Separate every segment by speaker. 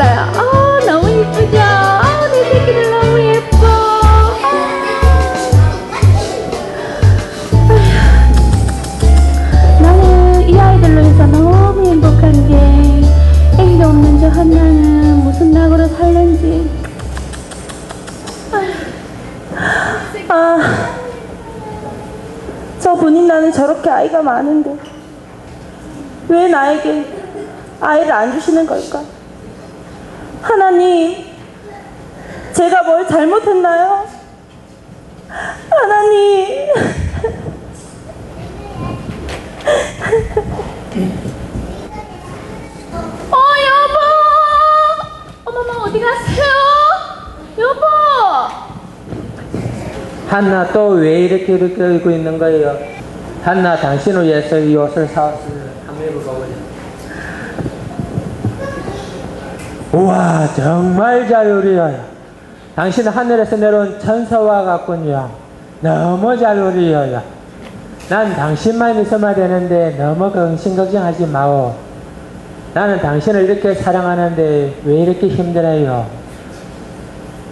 Speaker 1: 왔어요. 아, 어, 너무 예쁘죠? 아, 어, 내 새끼들 너무 예뻐. 나는 이 아이들로 해서 너무 행복한 게 애기도 없는 저 한나는 무슨 낙으로 살는지. 아, 저 본인 나는 저렇게 아이가 많은데 왜 나에게 아이를 안 주시는 걸까? 하나님, 제가 뭘 잘못했나요? 하나님.
Speaker 2: 어 여보 어머머 어디 가세요 여보
Speaker 3: 한나 또 왜 이렇게 이렇게 입고 있는 거예요? 한나 당신을 위해서 이 옷을 한번 입어보자. 우와 정말 잘 요리해요. 당신은 하늘에서 내려온 천사와 같군요. 너무 잘 요리해요. 난 당신만 있으면 되는데 너무 근심 걱정하지 마오. 나는 당신을 이렇게 사랑하는데 왜 이렇게 힘들어요?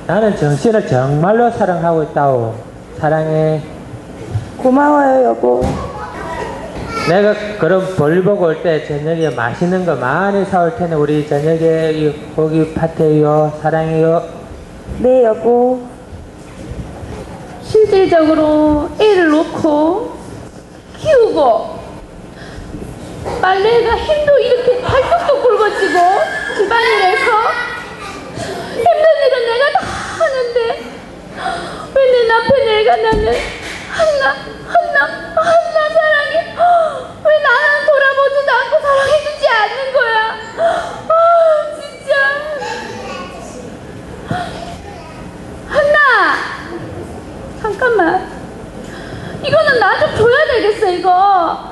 Speaker 3: 나는 정신을 정말로 사랑하고 있다오. 사랑해.
Speaker 1: 고마워요, 여보.
Speaker 3: 내가 그럼 벌 보고 올 때 저녁에 맛있는 거 많이 사올 테니 우리 저녁에 이 고기 파테요. 사랑해요.
Speaker 1: 네, 여보.
Speaker 2: 실질적으로 애를 놓고 키우고 빨래가 힘도 이렇게 발톱도 굵어지고 집안일에서 힘든 일은 내가 다 하는데 왜 내 남편 애가 나는 한나 한나 왜 나는 돌아보지도 않고 사랑해주지 않는 거야? 아 진짜. 한나! 잠깐만. 이거는 나 좀 줘야 되겠어 이거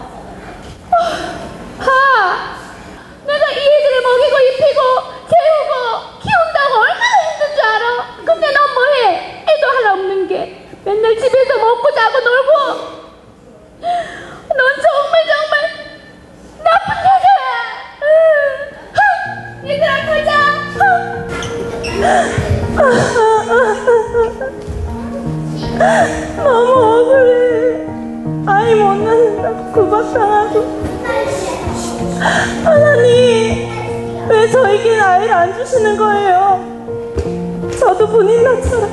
Speaker 1: 왜 아이를 안 주시는 거예요? 저도 본인 나처럼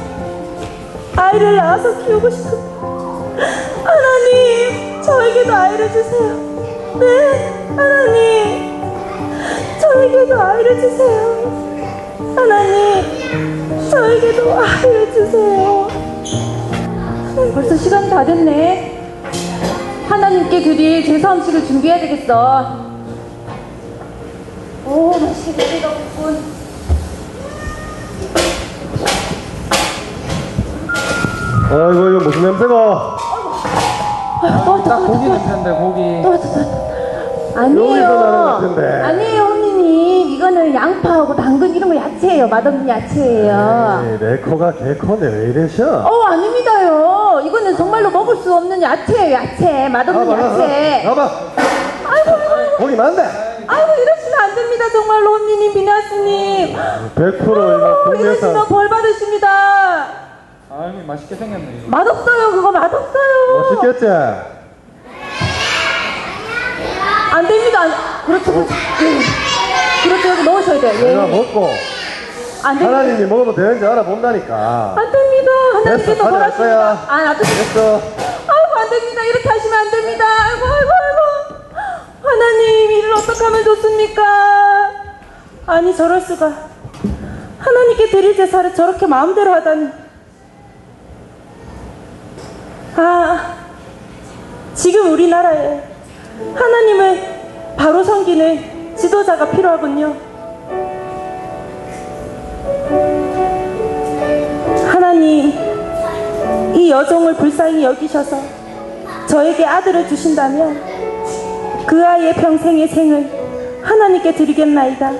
Speaker 1: 아이를 낳아서 키우고 싶어요. 하나님, 저에게도 아이를 주세요. 네, 하나님, 저에게도 아이를 주세요. 하나님, 저에게도 아이를 주세요.
Speaker 4: 벌써 시간이 다 됐네. 하나님께 드릴 제사 음식을 준비해야 되겠어. 오, 맛있게 익었군.
Speaker 5: 아이고 이거 무슨 냄새가
Speaker 3: 딱 고기 냄새인데 고기.
Speaker 5: 여기서 나는 것
Speaker 4: 아니에요.
Speaker 5: 같은데.
Speaker 4: 아니에요, 언니님. 이거는 양파하고 당근 이런 거 야채예요. 맛없는 야채예요.
Speaker 5: 에이, 내 코가 개 코네 왜 이래셔
Speaker 4: 어, 아닙니다요. 이거는 정말로 먹을 수 없는 야채예요, 야채. 맛없는 야채.
Speaker 5: 봐봐
Speaker 4: 아이고, 아이고,
Speaker 5: 고기 많은데
Speaker 4: 아이고, 이러시면 안 됩니다. 정말로, 언니님, 비나스님.
Speaker 5: 100% 이거
Speaker 4: 이러시면 벌 받으십니다.
Speaker 3: 아이고 맛있게 생겼네 이거.
Speaker 4: 맛없어요, 그거 맛없어요.
Speaker 5: 맛있겠지?
Speaker 4: 안 됩니다. 안- 그렇죠, 그렇죠. 예. 그렇죠, 여기 넣으셔야 돼요.
Speaker 5: 내가
Speaker 4: 예.
Speaker 5: 먹고
Speaker 4: 안 됩니다.
Speaker 5: 하나님이 먹으면 되는지 알아본다니까
Speaker 4: 안 됩니다. 하나님께서
Speaker 5: 됐어,
Speaker 4: 뭐라
Speaker 5: 가져갈 거야.
Speaker 4: 아.
Speaker 5: 됐어
Speaker 4: 아이고, 안 됩니다. 이렇게 하시면 안 됩니다. 아이고, 아이고, 아이고. 하나님, 이를 어떻게 하면 좋습니까?
Speaker 1: 아니 저럴 수가. 하나님께 드릴 제사를 저렇게 마음대로 하다니. 아 지금 우리나라에 하나님을 바로 섬기는 지도자가 필요하군요. 하나님 이 여종을 불쌍히 여기셔서 저에게 아들을 주신다면 그 아이의 평생의 생을 하나님께 드리겠나이다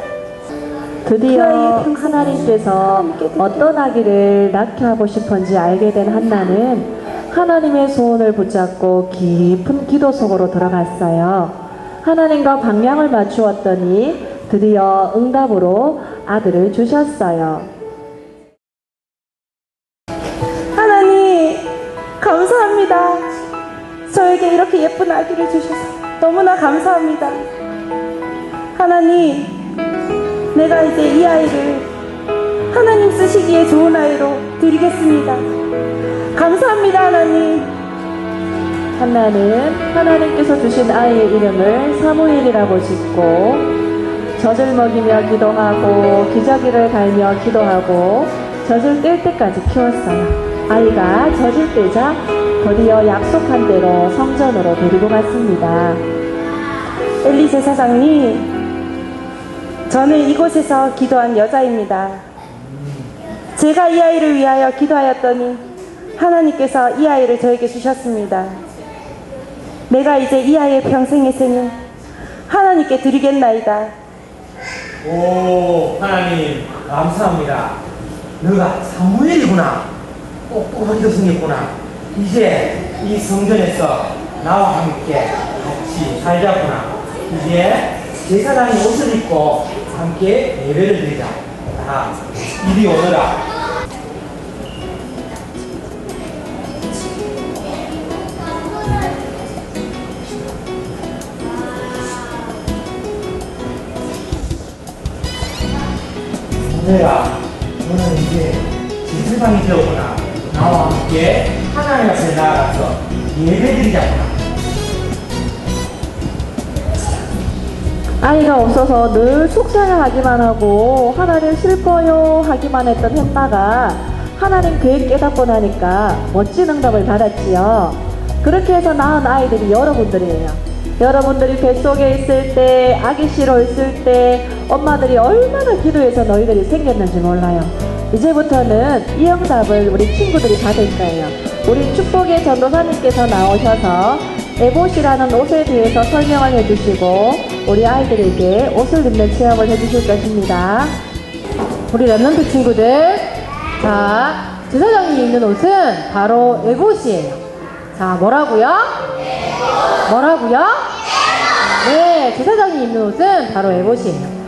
Speaker 6: 드디어 하나님께서 어떤 아기를 낳게 하고 싶은지 알게 된 한나는 하나님의 소원을 붙잡고 깊은 기도 속으로 들어갔어요. 하나님과 방향을 맞추었더니 드디어 응답으로 아들을 주셨어요.
Speaker 1: 하나님 감사합니다. 저에게 이렇게 예쁜 아기를 주셔서 너무나 감사합니다. 하나님 내가 이제 이 아이를 하나님 쓰시기에 좋은 아이로 드리겠습니다. 감사합니다, 하나님.
Speaker 6: 한나는 하나님께서 주신 아이의 이름을 사무엘이라고 짓고 젖을 먹이며 기도하고 기저귀를 갈며 기도하고 젖을 뗄 때까지 키웠어요. 아이가 젖을 떼자 드디어 약속한 대로 성전으로 데리고 갔습니다.
Speaker 1: 엘리 제 사장님, 저는 이곳에서 기도한 여자입니다. 제가 이 아이를 위하여 기도하였더니 하나님께서 이 아이를 저에게 주셨습니다. 내가 이제 이 아이의 평생의 생을 하나님께 드리겠나이다.
Speaker 3: 오 하나님 감사합니다. 너가 사무엘이구나. 똑똑하게 생겼구나. 이제 이 성전에서 나와 함께 같이 살자구나. 이제 제사장이 옷을 입고 함께 예배를 드리자. 자, 이리 오너라. 오늘아, 너는 이제 제사장이 되었구나. 나와 함께 하나님 앞에 나아가서 예배드리자구나.
Speaker 6: 아이가 없어서 늘 속상해하기만 하고 하나님 슬퍼요 하기만 했던 햄마가 하나님 계획 깨닫고 나니까 멋진 응답을 받았지요. 그렇게 해서 낳은 아이들이 여러분들이에요. 여러분들이 뱃속에 있을 때, 아기 씨로 있을 때 엄마들이 얼마나 기도해서 너희들이 생겼는지 몰라요. 이제부터는 이 응답을 우리 친구들이 받을 거예요. 우리 축복의 전도사님께서 나오셔서 에봇이라는 옷에 대해서 설명을 해주시고 우리 아이들에게 옷을 입는 체험을 해주실 것입니다.
Speaker 2: 우리 Remnant 친구들, 자, 제사장이 입는 옷은 바로 에봇이에요. 자, 뭐라고요? 뭐라고요? 네, 제사장이 입는 옷은 바로 에봇이에요.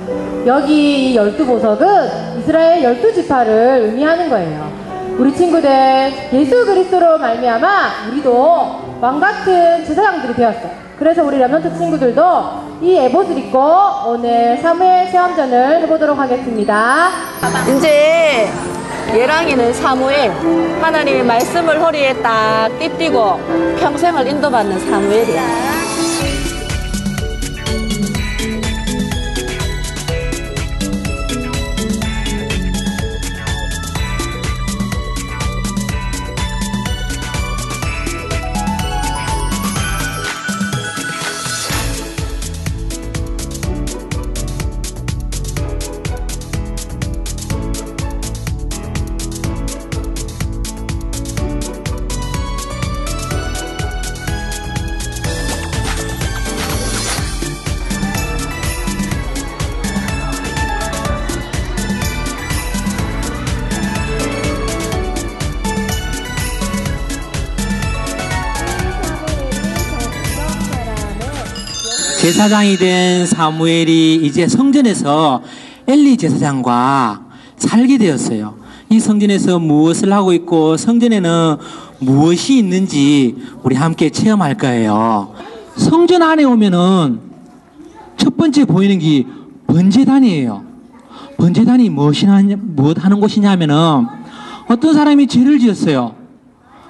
Speaker 2: 여기 이 열두 보석은 이스라엘 열두 지파를 의미하는 거예요. 우리 친구들 예수 그리스도로 말미암아 우리도 왕 같은 제사장들이 되었어요. 그래서 우리 랩런트 친구들도 이 에봇을 입고 오늘 사무엘 체험전을 해보도록 하겠습니다.
Speaker 7: 이제 예랑이는 사무엘 하나님의 말씀을 허리에 딱 띠띠고 평생을 인도받는 사무엘이야.
Speaker 8: 제사장이 된 사무엘이 이제 성전에서 엘리 제사장과 살게 되었어요. 이 성전에서 무엇을 하고 있고 성전에는 무엇이 있는지 우리 함께 체험할 거예요. 성전 안에 오면은 첫 번째 보이는 게 번제단이에요. 번제단이 무엇이나 무엇 하는 곳이냐면은 어떤 사람이 죄를 지었어요.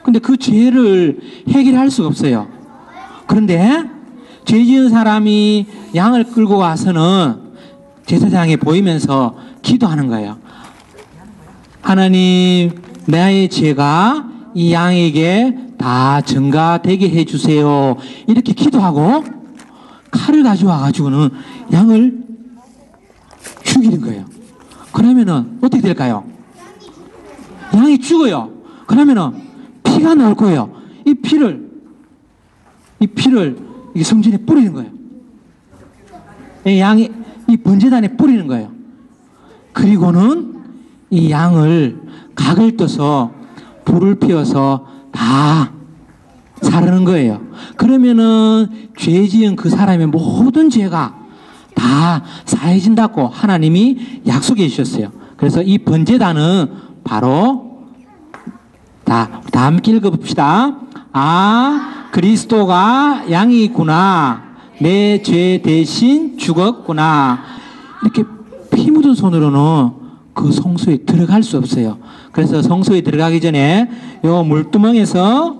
Speaker 8: 근데 그 죄를 해결할 수가 없어요. 그런데 죄 지은 사람이 양을 끌고 와서는 제사장에 보이면서 기도하는 거예요. 하나님, 나의 죄가 이 양에게 다 증가되게 해주세요. 이렇게 기도하고 칼을 가져와 가지고는 양을 죽이는 거예요. 그러면은 어떻게 될까요? 양이 죽어요. 그러면은 피가 나올 거예요. 이 피를 이 피를 이 성전에 뿌리는 거예요. 이 양이 이 번제단에 뿌리는 거예요. 그리고는 이 양을 각을 떠서 불을 피워서 다 사르는 거예요. 그러면은 죄 지은 그 사람의 모든 죄가 다 사해진다고 하나님이 약속해 주셨어요. 그래서 이 번제단은 바로 다, 다 함께 읽어봅시다. 아, 그리스도가 양이 있구나. 내 죄 대신 죽었구나. 이렇게 피 묻은 손으로는 그 성소에 들어갈 수 없어요. 그래서 성소에 들어가기 전에 요 물두멍에서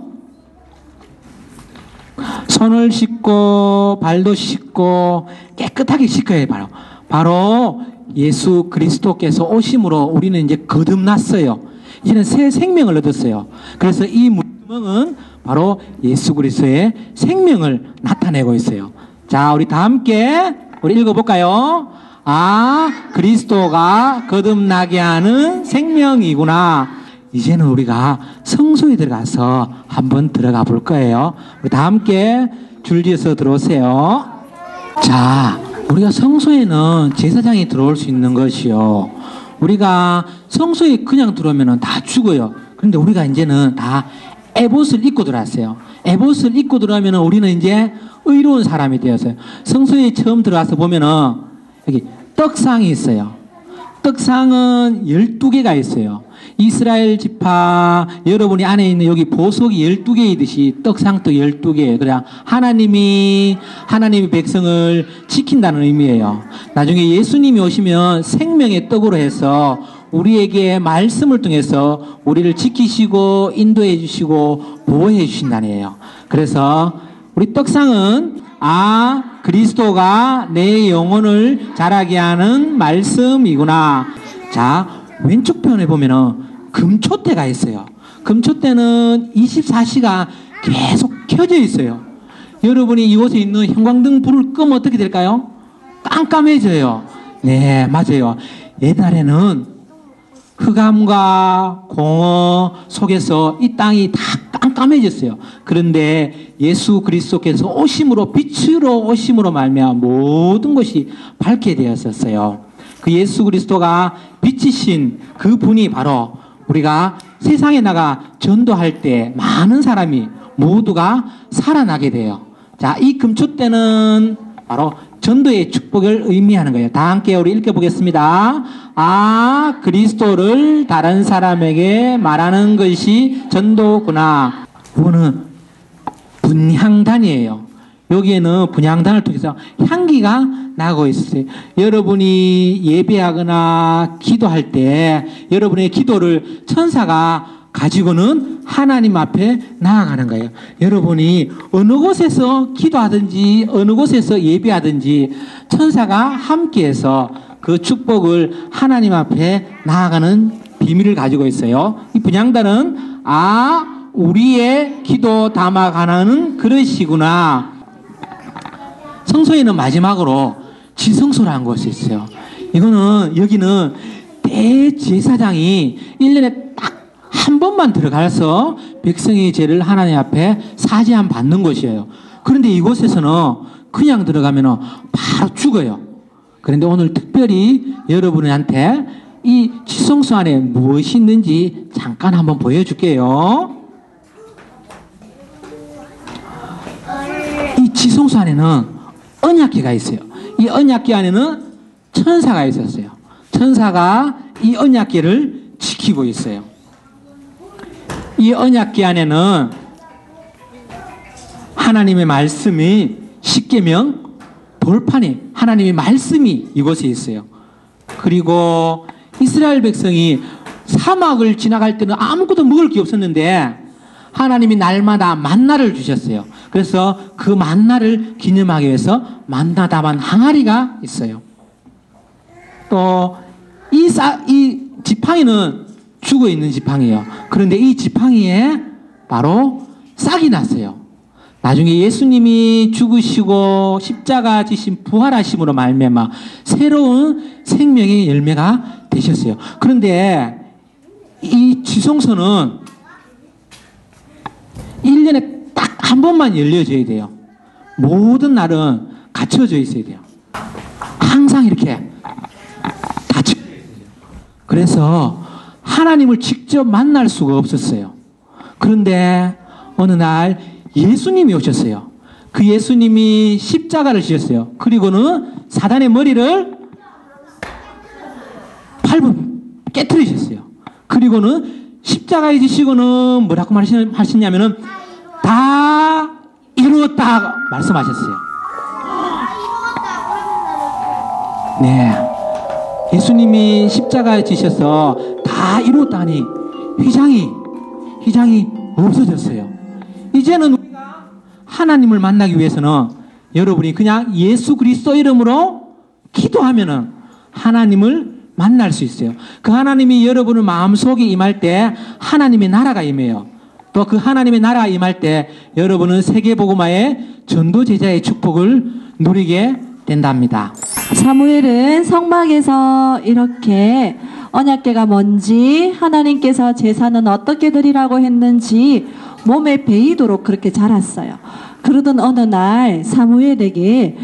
Speaker 8: 손을 씻고 발도 씻고 깨끗하게 씻어야. 바로 바로 예수 그리스도께서 오심으로 우리는 이제 거듭났어요. 이제는 새 생명을 얻었어요. 그래서 이 물구멍은 바로 예수 그리스도의 생명을 나타내고 있어요. 자, 우리 다 함께 우리 읽어볼까요? 아, 그리스도가 거듭나게 하는 생명이구나. 이제는 우리가 성소에 들어가서 한번 들어가 볼 거예요. 우리 다 함께 줄지어서 들어오세요. 자, 우리가 성소에는 제사장이 들어올 수 있는 것이요. 우리가 성소에 그냥 들어오면 다 죽어요. 그런데 우리가 이제는 다 에봇을 입고 들어왔어요. 에봇을 입고 들어오면 우리는 이제 의로운 사람이 되었어요. 성소에 처음 들어와서 보면은 여기 떡상이 있어요. 떡상은 12개가 있어요. 이스라엘 지파 여러분이 안에 있는 여기 보석이 12개이듯이 떡상도 12개. 그래 하나님이 하나님의 백성을 지킨다는 의미예요. 나중에 예수님이 오시면 생명의 떡으로 해서 우리에게 말씀을 통해서 우리를 지키시고 인도해 주시고 보호해 주신다는 얘예요. 그래서 우리 떡상은 아 그리스도가 내 영혼을 자라게 하는 말씀이구나. 자 왼쪽 편에 보면은 금초대가 있어요. 금초대는 24시간 계속 켜져 있어요. 여러분이 이곳에 있는 형광등 불을 끄면 어떻게 될까요? 깜깜해져요. 네, 맞아요. 옛날에는 흑암과 공허 속에서 이 땅이 다 깜깜해졌어요. 그런데 예수 그리스도께서 오심으로 빛으로 오심으로 말미암아 모든 것이 밝게 되었었어요. 그 예수 그리스도가 빛이신 그 분이 바로 우리가 세상에 나가 전도할 때 많은 사람이 모두가 살아나게 돼요. 자, 이 금초대는 바로 전도의 축복을 의미하는 거예요. 다 함께 우리 읽어보겠습니다. 아, 그리스도를 다른 사람에게 말하는 것이 전도구나. 이거는 분향단이에요. 여기에는 분향단을 통해서 향기가 나고 있어요. 여러분이 예배하거나 기도할 때 여러분의 기도를 천사가 가지고는 하나님 앞에 나아가는 거예요. 여러분이 어느 곳에서 기도하든지 어느 곳에서 예배하든지 천사가 함께해서 그 축복을 하나님 앞에 나아가는 비밀을 가지고 있어요. 이 분양단은 아 우리의 기도 담아가는 그릇이구나. 성소에는 마지막으로 지성소라는 것이 있어요. 이거는 여기는 대제사장이 1년에 딱 한 번만 들어가서 백성의 죄를 하나님 앞에 사죄함 받는 곳이에요. 그런데 이곳에서는 그냥 들어가면 바로 죽어요. 그런데 오늘 특별히 여러분한테 이 지성소 안에 무엇이 있는지 잠깐 한번 보여줄게요. 이 지성소 안에는 언약궤가 있어요. 이 언약궤 안에는 천사가 있었어요. 천사가 이 언약궤를 지키고 있어요. 이 언약궤 안에는 하나님의 말씀이 십계명 돌판에 하나님의 말씀이 이곳에 있어요. 그리고 이스라엘 백성이 사막을 지나갈 때는 아무것도 먹을 게 없었는데 하나님이 날마다 만나를 주셨어요. 그래서 그 만나를 기념하기 위해서 만나 담은 항아리가 있어요. 또이 이 지팡이는 죽어 있는 지팡이에요. 그런데 이 지팡이에 바로 싹이 났어요. 나중에 예수님이 죽으시고 십자가 지신 부활하심으로 말미암아 새로운 생명의 열매가 되셨어요. 그런데 이 지성소는 1년에 딱 한 번만 열려져야 돼요. 모든 날은 갇혀져 있어야 돼요. 항상 이렇게 닫혀 그래서 하나님을 직접 만날 수가 없었어요. 그런데 어느 날 예수님이 오셨어요. 그 예수님이 십자가를 지셨어요. 그리고는 사단의 머리를 밟아 깨뜨리셨어요. 그리고는 십자가에 지시고는 뭐라고 말하셨냐면은 다 이루었다 말씀하셨어요. 네. 예수님이 십자가에 지셔서 다 이뤘다니 휘장이 휘장이 없어졌어요. 이제는 우리가 하나님을 만나기 위해서는 여러분이 그냥 예수 그리스도 이름으로 기도하면은 하나님을 만날 수 있어요. 그 하나님이 여러분의 마음속에 임할 때 하나님의 나라가 임해요. 또 그 하나님의 나라가 임할 때 여러분은 세계복음화의 전도 제자의 축복을 누리게 된답니다.
Speaker 6: 사무엘은 성막에서 이렇게 언약계가 뭔지 하나님께서 제사는 어떻게 드리라고 했는지 몸에 배이도록 그렇게 자랐어요. 그러던 어느 날 사무엘에게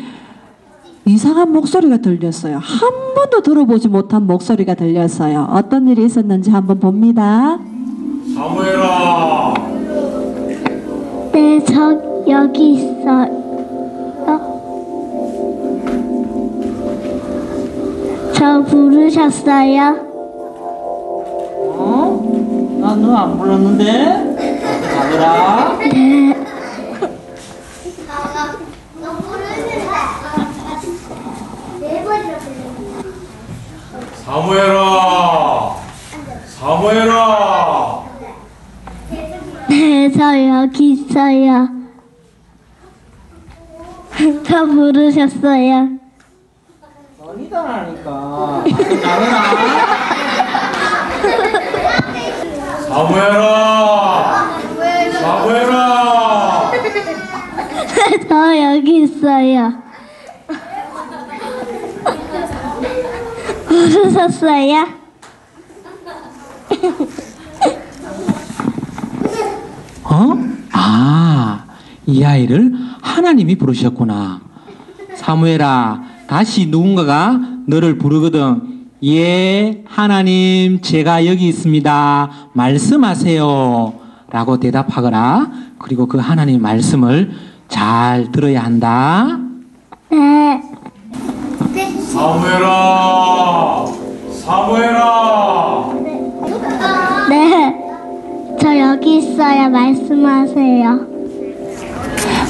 Speaker 6: 이상한 목소리가 들렸어요. 한 번도 들어보지 못한 목소리가 들렸어요. 어떤 일이 있었는지 한번 봅니다.
Speaker 9: 사무엘아
Speaker 2: 네, 저 여기 있어요. 저 부르셨어요?
Speaker 8: 어? 난너안 불렀는데? 가더라.
Speaker 9: 사무엘아 사무엘아
Speaker 2: 네, 저 여기 있어요. 저 부르셨어요?
Speaker 8: 아니다라니까. 가더라.
Speaker 9: 사무엘아 사무엘아
Speaker 2: 저 여기 있어요. 부르셨어요?
Speaker 8: 어? 아, 이 아이를 하나님이 부르셨구나. 사무엘아, 다시 누군가가 너를 부르거든. 예, 하나님, 제가 여기 있습니다. 말씀하세요. 라고 대답하거라. 그리고 그 하나님 말씀을 잘 들어야 한다.
Speaker 2: 네.
Speaker 9: 사무엘아 사무엘아
Speaker 2: 네. 저 여기 있어요. 말씀하세요.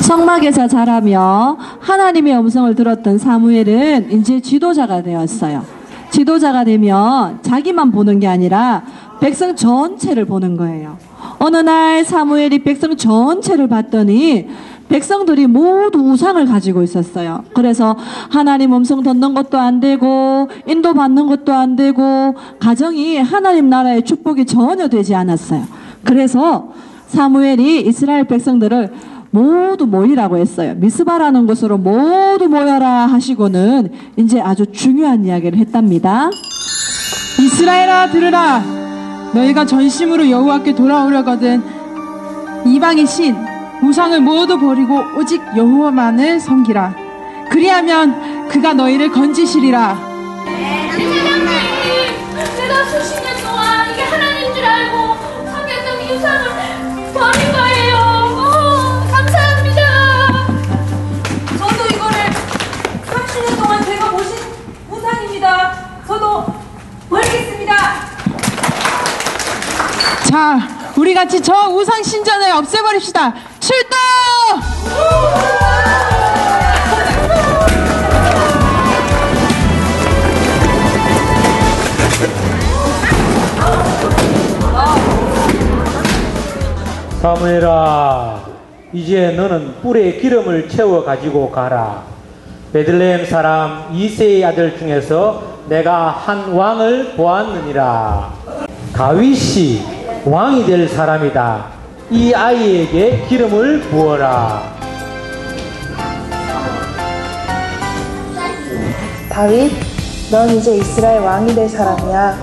Speaker 6: 성막에서 자라며 하나님의 음성을 들었던 사무엘은 이제 지도자가 되었어요. 지도자가 되면 자기만 보는 게 아니라 백성 전체를 보는 거예요. 어느 날 사무엘이 백성 전체를 봤더니 백성들이 모두 우상을 가지고 있었어요. 그래서 하나님 음성 듣는 것도 안 되고 인도 받는 것도 안 되고 가정이 하나님 나라의 축복이 전혀 되지 않았어요. 그래서 사무엘이 이스라엘 백성들을 모두 모이라고 했어요. 미스바라는 곳으로 모두 모여라 하시고는 이제 아주 중요한 이야기를 했답니다.
Speaker 4: 이스라엘아 들으라 너희가 전심으로 여호와께 돌아오려거든 이방의 신 우상을 모두 버리고 오직 여호와만을 섬기라 그리하면 그가 너희를 건지시리라 자 우리 같이 저 우상 신전을 없애버립시다 출동
Speaker 3: 사무엘아, 이제 너는 뿔에 기름을 채워 가지고 가라. 베들레헴 사람 이세의 아들 중에서 내가 한 왕을 보았느니라. 다윗이 왕이 될 사람이다. 이 아이에게 기름을 부어라.
Speaker 1: 다윗, 넌 이제 이스라엘 왕이 될 사람이야.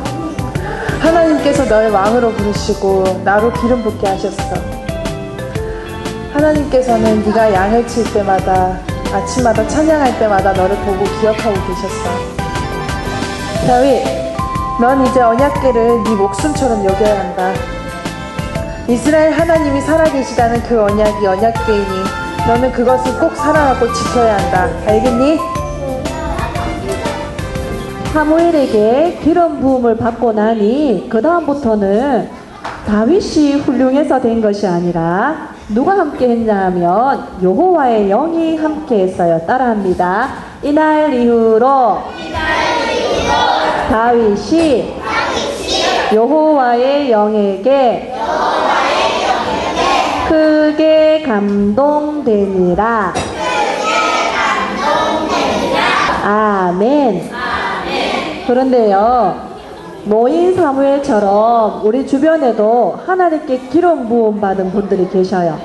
Speaker 1: 하나님께서 널 왕으로 부르시고 나로 기름 붓게 하셨어. 하나님께서는 네가 양을 칠 때마다 아침마다 찬양할 때마다 너를 보고 기억하고 계셨어. 다윗, 넌 이제 언약궤를 네 목숨처럼 여겨야 한다. 이스라엘 하나님이 살아계시다는 그 언약이 언약궤이니 너는 그것을 꼭 사랑하고 지켜야 한다. 알겠니?
Speaker 6: 사무엘에게 기름 부음을 받고 나니 그 다음부터는 다윗이 훌륭해서 된 것이 아니라 누가 함께 했냐면 여호와의 영이 함께 했어요. 따라합니다. 이날 이후로 다윗이 여호와의 영에게 크게 감동되니라. 아멘. 그런데요, 노인 사무엘처럼 우리 주변에도 하나님께 기름 부음 받은 분들이 계셔요.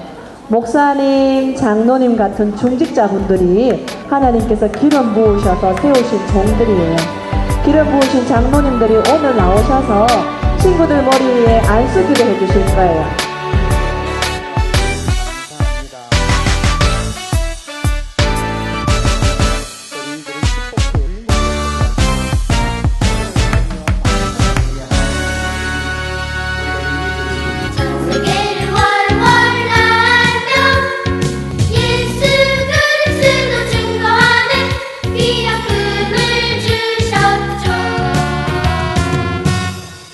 Speaker 6: 목사님, 장로님 같은 중직자분들이 하나님께서 기름 부으셔서 세우신 종들이에요. 기름 부으신 장로님들이 오늘 나오셔서 친구들 머리에 안수기도 해주실 거예요.